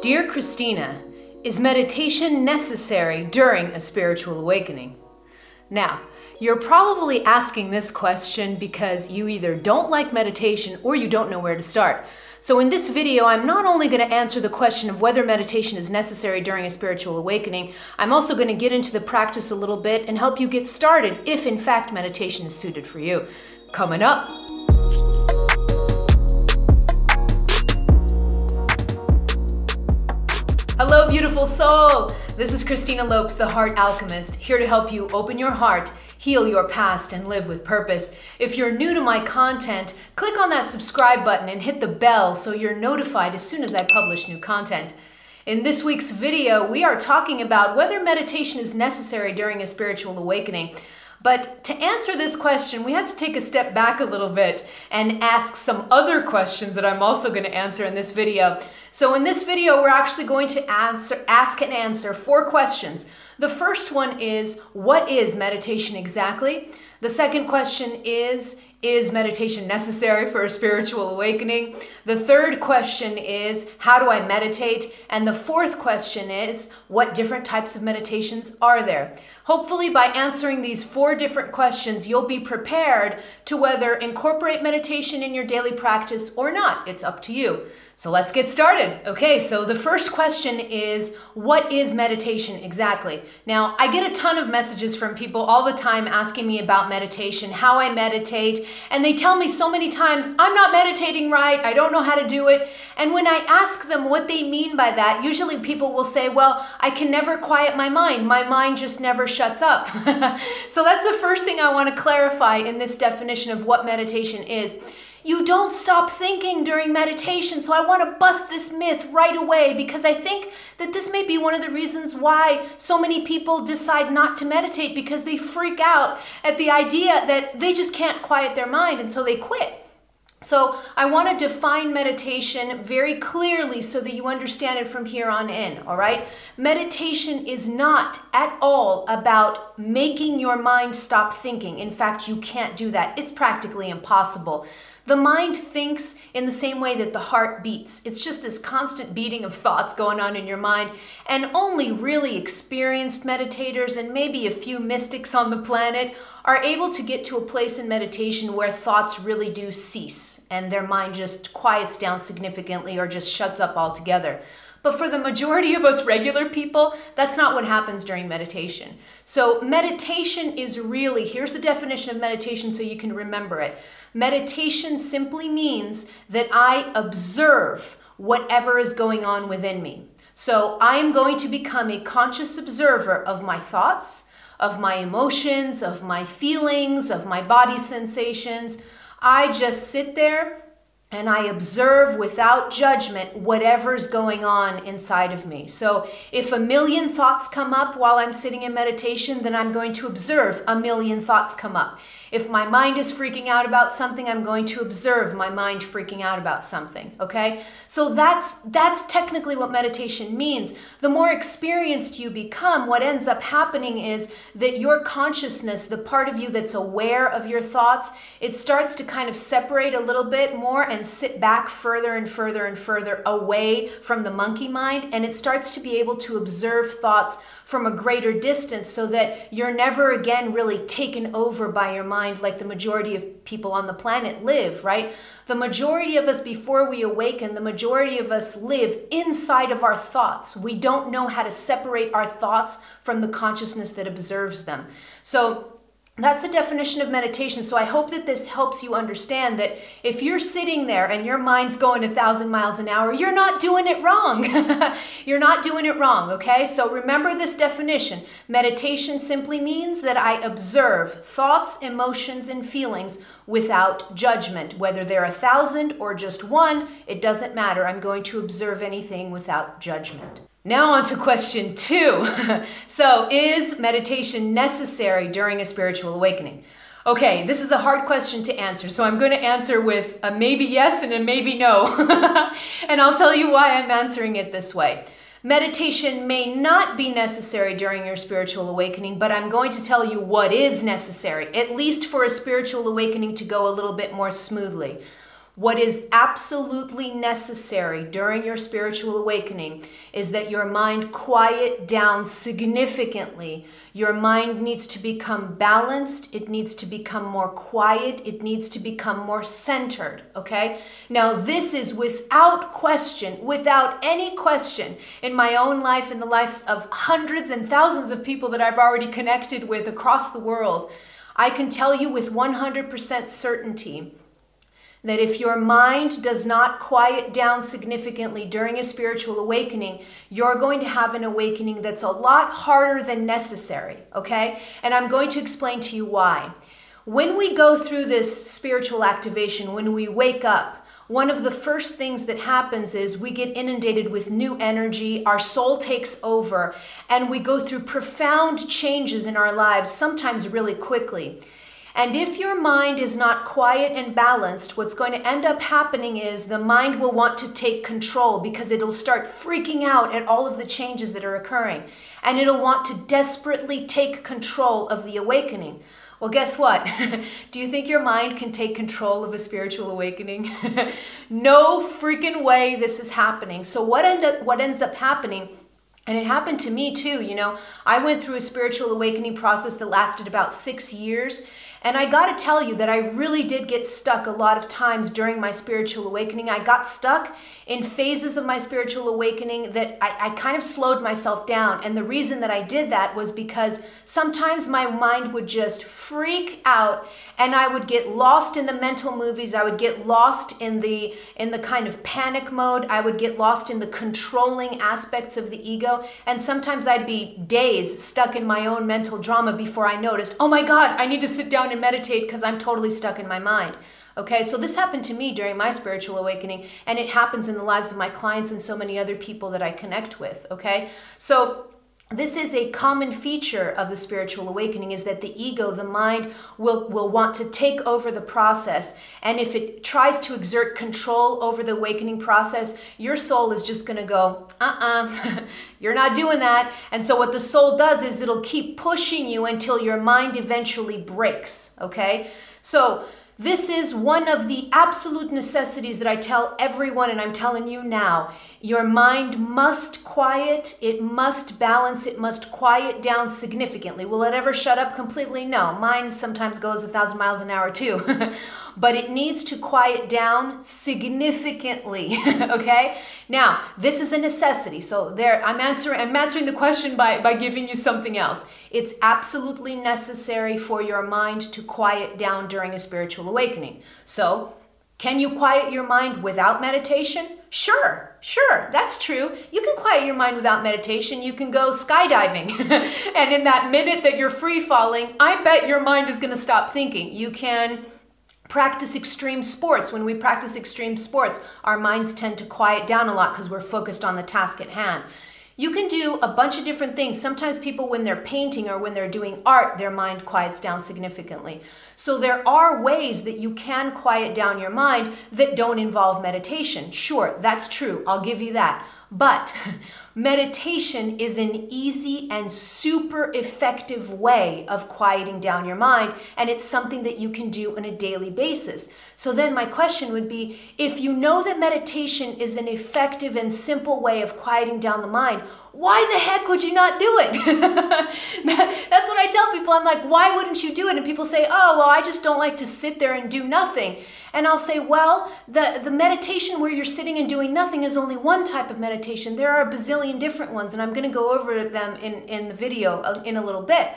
Dear Christina, is meditation necessary during a spiritual awakening? Now, you're probably asking this question because you either don't like meditation or you don't know where to start. So, in this video, I'm not only going to answer the question of whether meditation is necessary during a spiritual awakening, I'm also going to get into the practice a little bit and help you get started if, in fact, meditation is suited for you. Coming up. Hello, beautiful soul. This is Christina Lopes, the Heart Alchemist, here to help you open your heart, heal your past, and live with purpose. If you're new to my content, click on that subscribe button and hit the bell so you're notified as soon as I publish new content. In this week's video, we are talking about whether meditation is necessary during a spiritual awakening. But to answer this question, we have to take a step back a little bit and ask some other questions that I'm also going to answer in this video. So in this video, we're actually going to answer, ask and answer four questions. The first one is, what is meditation exactly? The second question is, is meditation necessary for a spiritual awakening? The third question is, how do I meditate? And the fourth question is, what different types of meditations are there? Hopefully, by answering these four different questions, you'll be prepared to whether incorporate meditation in your daily practice or not. It's up to you. So let's get started. Okay, so the first question is what is meditation exactly? Now, I get a ton of messages from people all the time asking me about meditation, how I meditate, and they tell me so many times, I'm not meditating right, I don't know how to do it. And when I ask them what they mean by that, usually people will say, Well, I can never quiet my mind. My mind just never shuts up. so that's the first thing I want to clarify in this definition of what meditation is. You don't stop thinking during meditation. So I want to bust this myth right away because I think that this may be one of the reasons why so many people decide not to meditate because they freak out at the idea that they just can't quiet their mind and so they quit. So, I want to define meditation very clearly so that you understand it from here on in, all right? Meditation is not at all about making your mind stop thinking. In fact, you can't do that, it's practically impossible. The mind thinks in the same way that the heart beats. It's just this constant beating of thoughts going on in your mind. And only really experienced meditators and maybe a few mystics on the planet are able to get to a place in meditation where thoughts really do cease and their mind just quiets down significantly or just shuts up altogether. But for the majority of us regular people, that's not what happens during meditation. So, meditation is really here's the definition of meditation so you can remember it. Meditation simply means that I observe whatever is going on within me. So, I am going to become a conscious observer of my thoughts, of my emotions, of my feelings, of my body sensations. I just sit there and I observe without judgment whatever's going on inside of me. So, if a million thoughts come up while I'm sitting in meditation, then I'm going to observe a million thoughts come up. If my mind is freaking out about something, I'm going to observe my mind freaking out about something, okay? So that's that's technically what meditation means. The more experienced you become, what ends up happening is that your consciousness, the part of you that's aware of your thoughts, it starts to kind of separate a little bit more and sit back further and further and further away from the monkey mind and it starts to be able to observe thoughts from a greater distance so that you're never again really taken over by your mind like the majority of people on the planet live, right? The majority of us, before we awaken, the majority of us live inside of our thoughts. We don't know how to separate our thoughts from the consciousness that observes them. So, that's the definition of meditation. So I hope that this helps you understand that if you're sitting there and your mind's going a thousand miles an hour, you're not doing it wrong. you're not doing it wrong, okay? So remember this definition. Meditation simply means that I observe thoughts, emotions, and feelings without judgment. Whether they're a thousand or just one, it doesn't matter. I'm going to observe anything without judgment. Now, on to question two. so, is meditation necessary during a spiritual awakening? Okay, this is a hard question to answer, so I'm going to answer with a maybe yes and a maybe no. and I'll tell you why I'm answering it this way. Meditation may not be necessary during your spiritual awakening, but I'm going to tell you what is necessary, at least for a spiritual awakening to go a little bit more smoothly. What is absolutely necessary during your spiritual awakening is that your mind quiet down significantly. Your mind needs to become balanced, it needs to become more quiet, it needs to become more centered, okay? Now, this is without question, without any question, in my own life, in the lives of hundreds and thousands of people that I've already connected with across the world. I can tell you with 100% certainty that if your mind does not quiet down significantly during a spiritual awakening, you're going to have an awakening that's a lot harder than necessary, okay? And I'm going to explain to you why. When we go through this spiritual activation, when we wake up, one of the first things that happens is we get inundated with new energy, our soul takes over, and we go through profound changes in our lives, sometimes really quickly. And if your mind is not quiet and balanced, what's going to end up happening is the mind will want to take control because it'll start freaking out at all of the changes that are occurring. And it'll want to desperately take control of the awakening. Well, guess what? Do you think your mind can take control of a spiritual awakening? no freaking way this is happening. So what end up what ends up happening and it happened to me too, you know. I went through a spiritual awakening process that lasted about 6 years and I got to tell you that I really did get stuck a lot of times during my spiritual awakening. I got stuck in phases of my spiritual awakening that I, I, kind of slowed myself down. And the reason that I did that was because sometimes my mind would just freak out and I would get lost in the mental movies. I would get lost in the in the kind of panic mode. I would get lost in the controlling aspects of the ego. And sometimes I'd be days stuck in my own mental drama before I noticed, oh my God, I need to sit down down and meditate because I'm totally stuck in my mind. Okay, so this happened to me during my spiritual awakening, and it happens in the lives of my clients and so many other people that I connect with. Okay, so this is a common feature of the spiritual awakening is that the ego the mind will will want to take over the process. And if it tries to exert control over the awakening process your soul is just going to go uh-uh you're not doing that. And so what the soul does is it'll keep pushing you until your mind eventually breaks okay? So this is one of the absolute necessities that I tell everyone, and I'm telling you now. Your mind must quiet, it must balance, it must quiet down significantly. Will it ever shut up completely? No. Mine sometimes goes a thousand miles an hour too. but it needs to quiet down significantly. okay? Now, this is a necessity. So there I'm answering I'm answering the question by, by giving you something else. It's absolutely necessary for your mind to quiet down during a spiritual awakening. So can you quiet your mind without meditation? Sure, sure, that's true. You can quiet your mind without meditation. You can go skydiving. and in that minute that you're free falling, I bet your mind is going to stop thinking. You can practice extreme sports. When we practice extreme sports, our minds tend to quiet down a lot because we're focused on the task at hand. You can do a bunch of different things. Sometimes people, when they're painting or when they're doing art, their mind quiets down significantly. So there are ways that you can quiet down your mind that don't involve meditation. Sure, that's true. I'll give you that. But meditation is an easy and super effective way of quieting down your mind, and it's something that you can do on a daily basis. So then, my question would be if you know that meditation is an effective and simple way of quieting down the mind, why the heck would you not do it? That's what I tell people. I'm like, why wouldn't you do it? And people say, oh, well, I just don't like to sit there and do nothing. And I'll say, well, the, the meditation where you're sitting and doing nothing is only one type of meditation. There are a bazillion different ones, and I'm going to go over them in, in the video uh, in a little bit.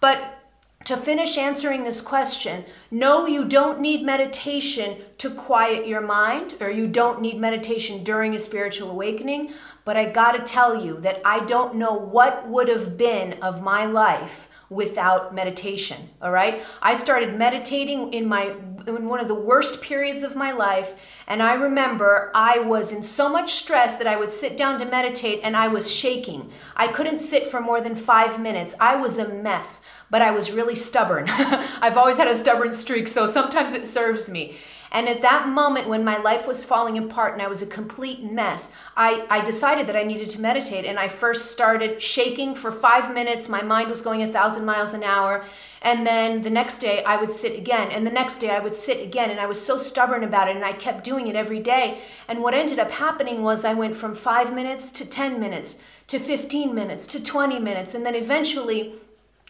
But to finish answering this question, no, you don't need meditation to quiet your mind, or you don't need meditation during a spiritual awakening. But I gotta tell you that I don't know what would have been of my life without meditation all right i started meditating in my in one of the worst periods of my life and i remember i was in so much stress that i would sit down to meditate and i was shaking. I couldn't sit for more than 5 minutes. I was a mess but i was really stubborn. I've always had a stubborn streak so sometimes it serves me And at that moment, when my life was falling apart and I was a complete mess, I, I decided that I needed to meditate. And I first started shaking for five minutes. My mind was going a thousand miles an hour. And then the next day, I would sit again. And the next day, I would sit again. And I was so stubborn about it. And I kept doing it every day. And what ended up happening was I went from five minutes to 10 minutes to 15 minutes to 20 minutes. And then eventually,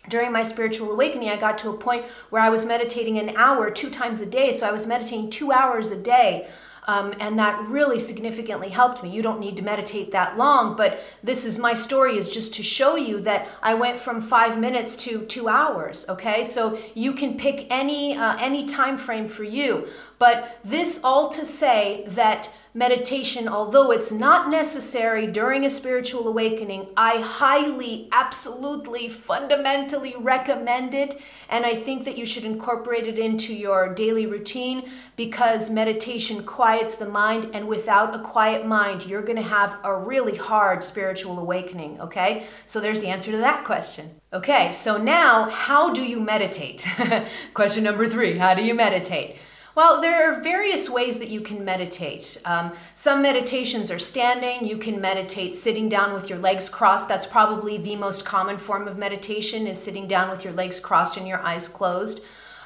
during my spiritual awakening, I got to a point where I was meditating an hour two times a day. So I was meditating two hours a day. Um, and that really significantly helped me. You don't need to meditate that long, but this is my story is just to show you that I went from five minutes to two hours. Okay, so you can pick any uh, any time frame for you. But this all to say that meditation, although it's not necessary during a spiritual awakening, I highly, absolutely, fundamentally recommend it. And I think that you should incorporate it into your daily routine because meditation quiets the mind. And without a quiet mind, you're going to have a really hard spiritual awakening. Okay? So there's the answer to that question. Okay, so now how do you meditate? question number three How do you meditate? Well, there are various ways that you can meditate. Um, some meditations are standing. You can meditate sitting down with your legs crossed. That's probably the most common form of meditation is sitting down with your legs crossed and your eyes closed.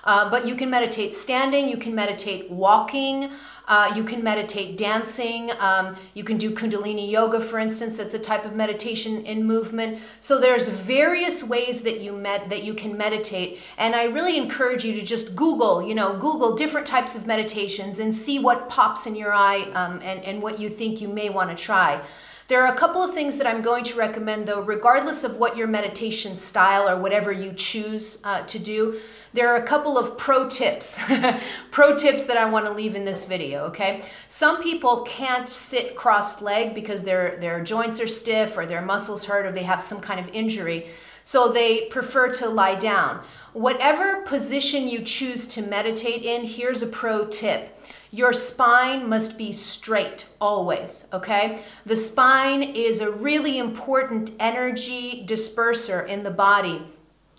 Uh, but you can meditate standing, you can meditate walking, uh, you can meditate dancing, um, you can do Kundalini yoga, for instance. That's a type of meditation in movement. So there's various ways that you med- that you can meditate, and I really encourage you to just Google, you know, Google different types of meditations and see what pops in your eye um, and and what you think you may want to try. There are a couple of things that I'm going to recommend, though, regardless of what your meditation style or whatever you choose uh, to do. There are a couple of pro tips, pro tips that I want to leave in this video, okay? Some people can't sit crossed leg because their, their joints are stiff or their muscles hurt or they have some kind of injury. So they prefer to lie down. Whatever position you choose to meditate in, here's a pro tip your spine must be straight always, okay? The spine is a really important energy disperser in the body.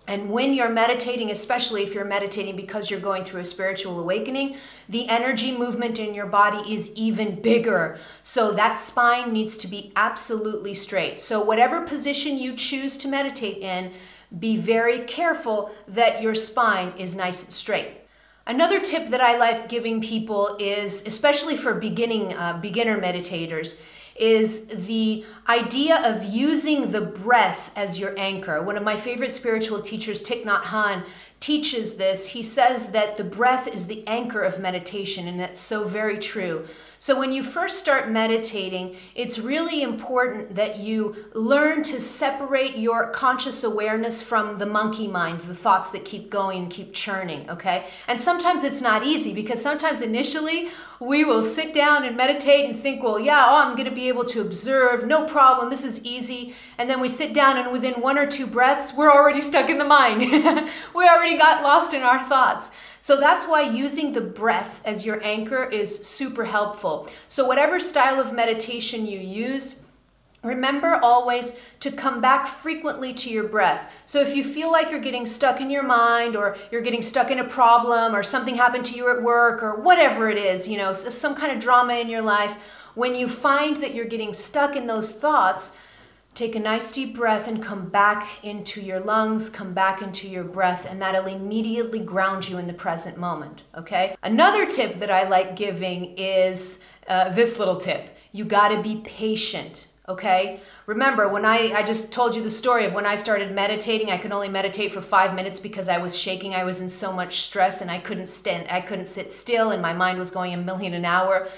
And when you're meditating, especially if you're meditating because you're going through a spiritual awakening, the energy movement in your body is even bigger. So that spine needs to be absolutely straight. So, whatever position you choose to meditate in, be very careful that your spine is nice and straight. Another tip that I like giving people is, especially for beginning uh, beginner meditators, is the idea of using the breath as your anchor. One of my favorite spiritual teachers, Thich Nhat Hanh, teaches this. He says that the breath is the anchor of meditation, and that's so very true. So, when you first start meditating, it's really important that you learn to separate your conscious awareness from the monkey mind, the thoughts that keep going, keep churning, okay? And sometimes it's not easy because sometimes initially we will sit down and meditate and think, well, yeah, oh, I'm going to be able to observe, no problem, this is easy. And then we sit down and within one or two breaths, we're already stuck in the mind. we already got lost in our thoughts. So that's why using the breath as your anchor is super helpful. So, whatever style of meditation you use, Remember always to come back frequently to your breath. So if you feel like you're getting stuck in your mind or you're getting stuck in a problem or something happened to you at work or whatever it is, you know, some kind of drama in your life, when you find that you're getting stuck in those thoughts, Take a nice deep breath and come back into your lungs, come back into your breath, and that'll immediately ground you in the present moment. Okay? Another tip that I like giving is uh, this little tip you gotta be patient. Okay? Remember, when I, I just told you the story of when I started meditating, I could only meditate for five minutes because I was shaking. I was in so much stress and I couldn't stand, I couldn't sit still, and my mind was going a million an hour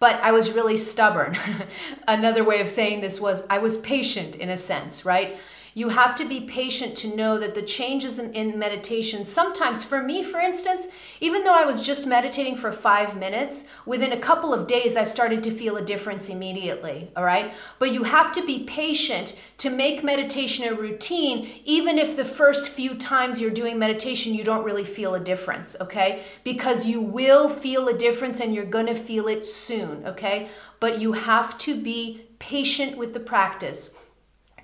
but I was really stubborn. Another way of saying this was I was patient in a sense, right? You have to be patient to know that the changes in, in, meditation, sometimes for me, for instance, even though I was just meditating for five minutes, within a couple of days, I started to feel a difference immediately. All right. But you have to be patient to make meditation a routine, even if the first few times you're doing meditation, you don't really feel a difference. Okay. Because you will feel a difference and you're to feel it soon. Okay. But you have to be patient with the practice.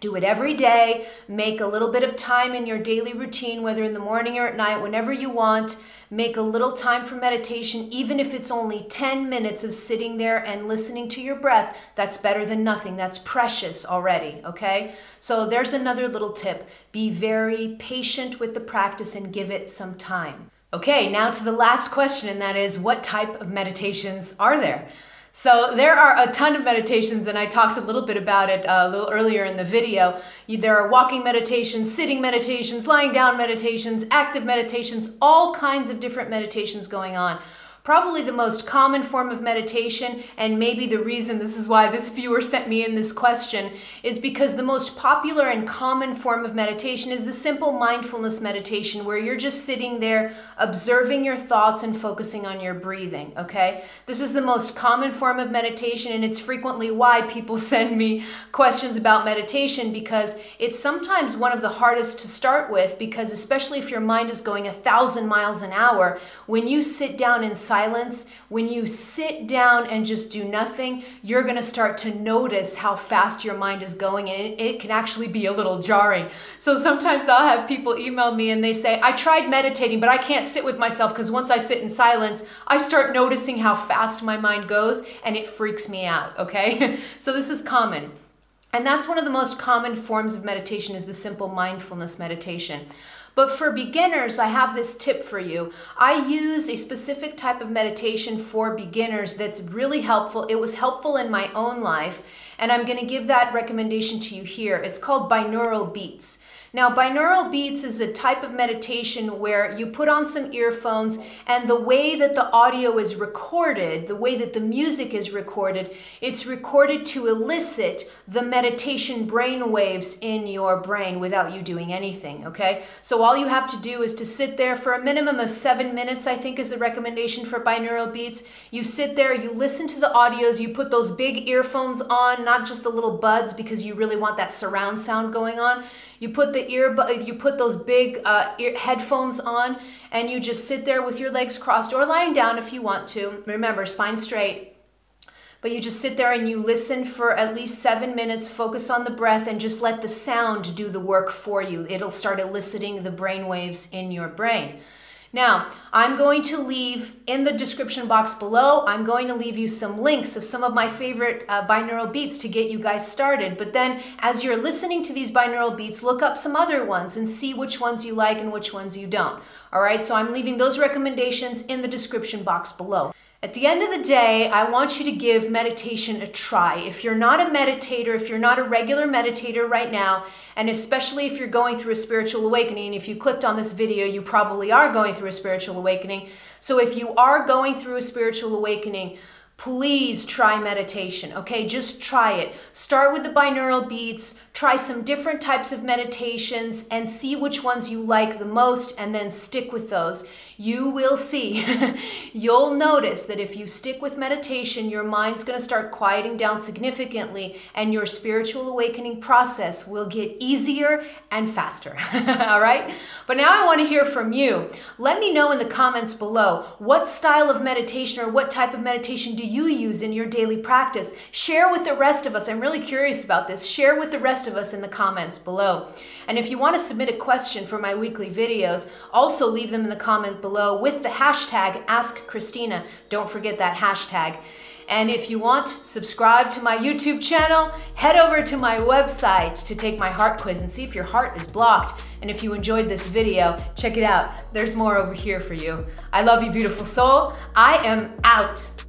Do it every day. Make a little bit of time in your daily routine, whether in the morning or at night, whenever you want. Make a little time for meditation, even if it's only 10 minutes of sitting there and listening to your breath. That's better than nothing. That's precious already, okay? So there's another little tip be very patient with the practice and give it some time. Okay, now to the last question, and that is what type of meditations are there? So there are a ton of meditations, and I talked a little bit about it uh, a little earlier in the video. There are walking meditations, sitting meditations, lying down meditations, active meditations, all kinds of different meditations going on. Probably the most common form of meditation, and maybe the reason this is why this viewer sent me in this question, is because the most popular and common form of meditation is the simple mindfulness meditation where you're just sitting there observing your thoughts and focusing on your breathing, okay? This is the most common form of meditation, and it's frequently why people send me questions about meditation because it's sometimes one of the hardest to start with because, especially if your mind is going a thousand miles an hour, when you sit down in silence, when you sit down and just do nothing, you're going to start to notice how fast your mind is going, and it, it, can actually be a little jarring. So sometimes I'll have people email me and they say, I tried meditating, but I can't sit with myself because once I sit in silence, I start noticing how fast my mind goes and it freaks me out, okay? so this is common. And that's one of the most common forms of meditation is the simple mindfulness meditation. But for beginners, I have this tip for you. I use a specific type of meditation for beginners that's really helpful. It was helpful in my own life, and I'm going to give that recommendation to you here. It's called binaural beats. Now, binaural beats is a type of meditation where you put on some earphones and the way that the audio is recorded, the way that the music is recorded, it's recorded to elicit the meditation brain waves in your brain without you doing anything, okay? So all you have to do is to sit there for a minimum of seven minutes, I think is the recommendation for binaural beats. You sit there, you listen to the audios, you put those big earphones on, not just the little buds because you really want that surround sound going on. You put the ear, you put those big uh, ear, headphones on, and you just sit there with your legs crossed or lying down if you want to. Remember, spine straight. But you just sit there and you listen for at least seven minutes, focus on the breath, and just let the sound do the work for you. It'll start eliciting the brain waves in your brain. Now, I'm going to leave in the description box below, I'm going to leave you some links of some of my favorite uh, binaural beats to get you guys started. But then, as you're listening to these binaural beats, look up some other ones and see which ones you like and which ones you don't. All right, so I'm leaving those recommendations in the description box below. At the end of the day, I want you to give meditation a try. If you're not a meditator, if you're not a regular meditator right now, and especially if you're going through a spiritual awakening, if you clicked on this video, you probably are going through a spiritual awakening. So if you are going through a spiritual awakening, please try meditation, okay? Just try it. Start with the binaural beats, try some different types of meditations, and see which ones you like the most, and then stick with those. You will see, you'll notice that if you stick with meditation, your mind's gonna start quieting down significantly, and your spiritual awakening process will get easier and faster, all right? But now I wanna hear from you. Let me know in the comments below what style of meditation or what type of meditation do you use in your daily practice? Share with the rest of us. I'm really curious about this. Share with the of us in the comments below. And if you want to submit a question for my weekly videos, also leave them in the comment below with the hashtag AskChristina. Don't forget that hashtag. And if you want, subscribe to my YouTube channel, head over to my website to take my heart quiz and see if your heart is blocked. And if you enjoyed this video, check it out. There's more over here for you. I love you, beautiful soul. I am out.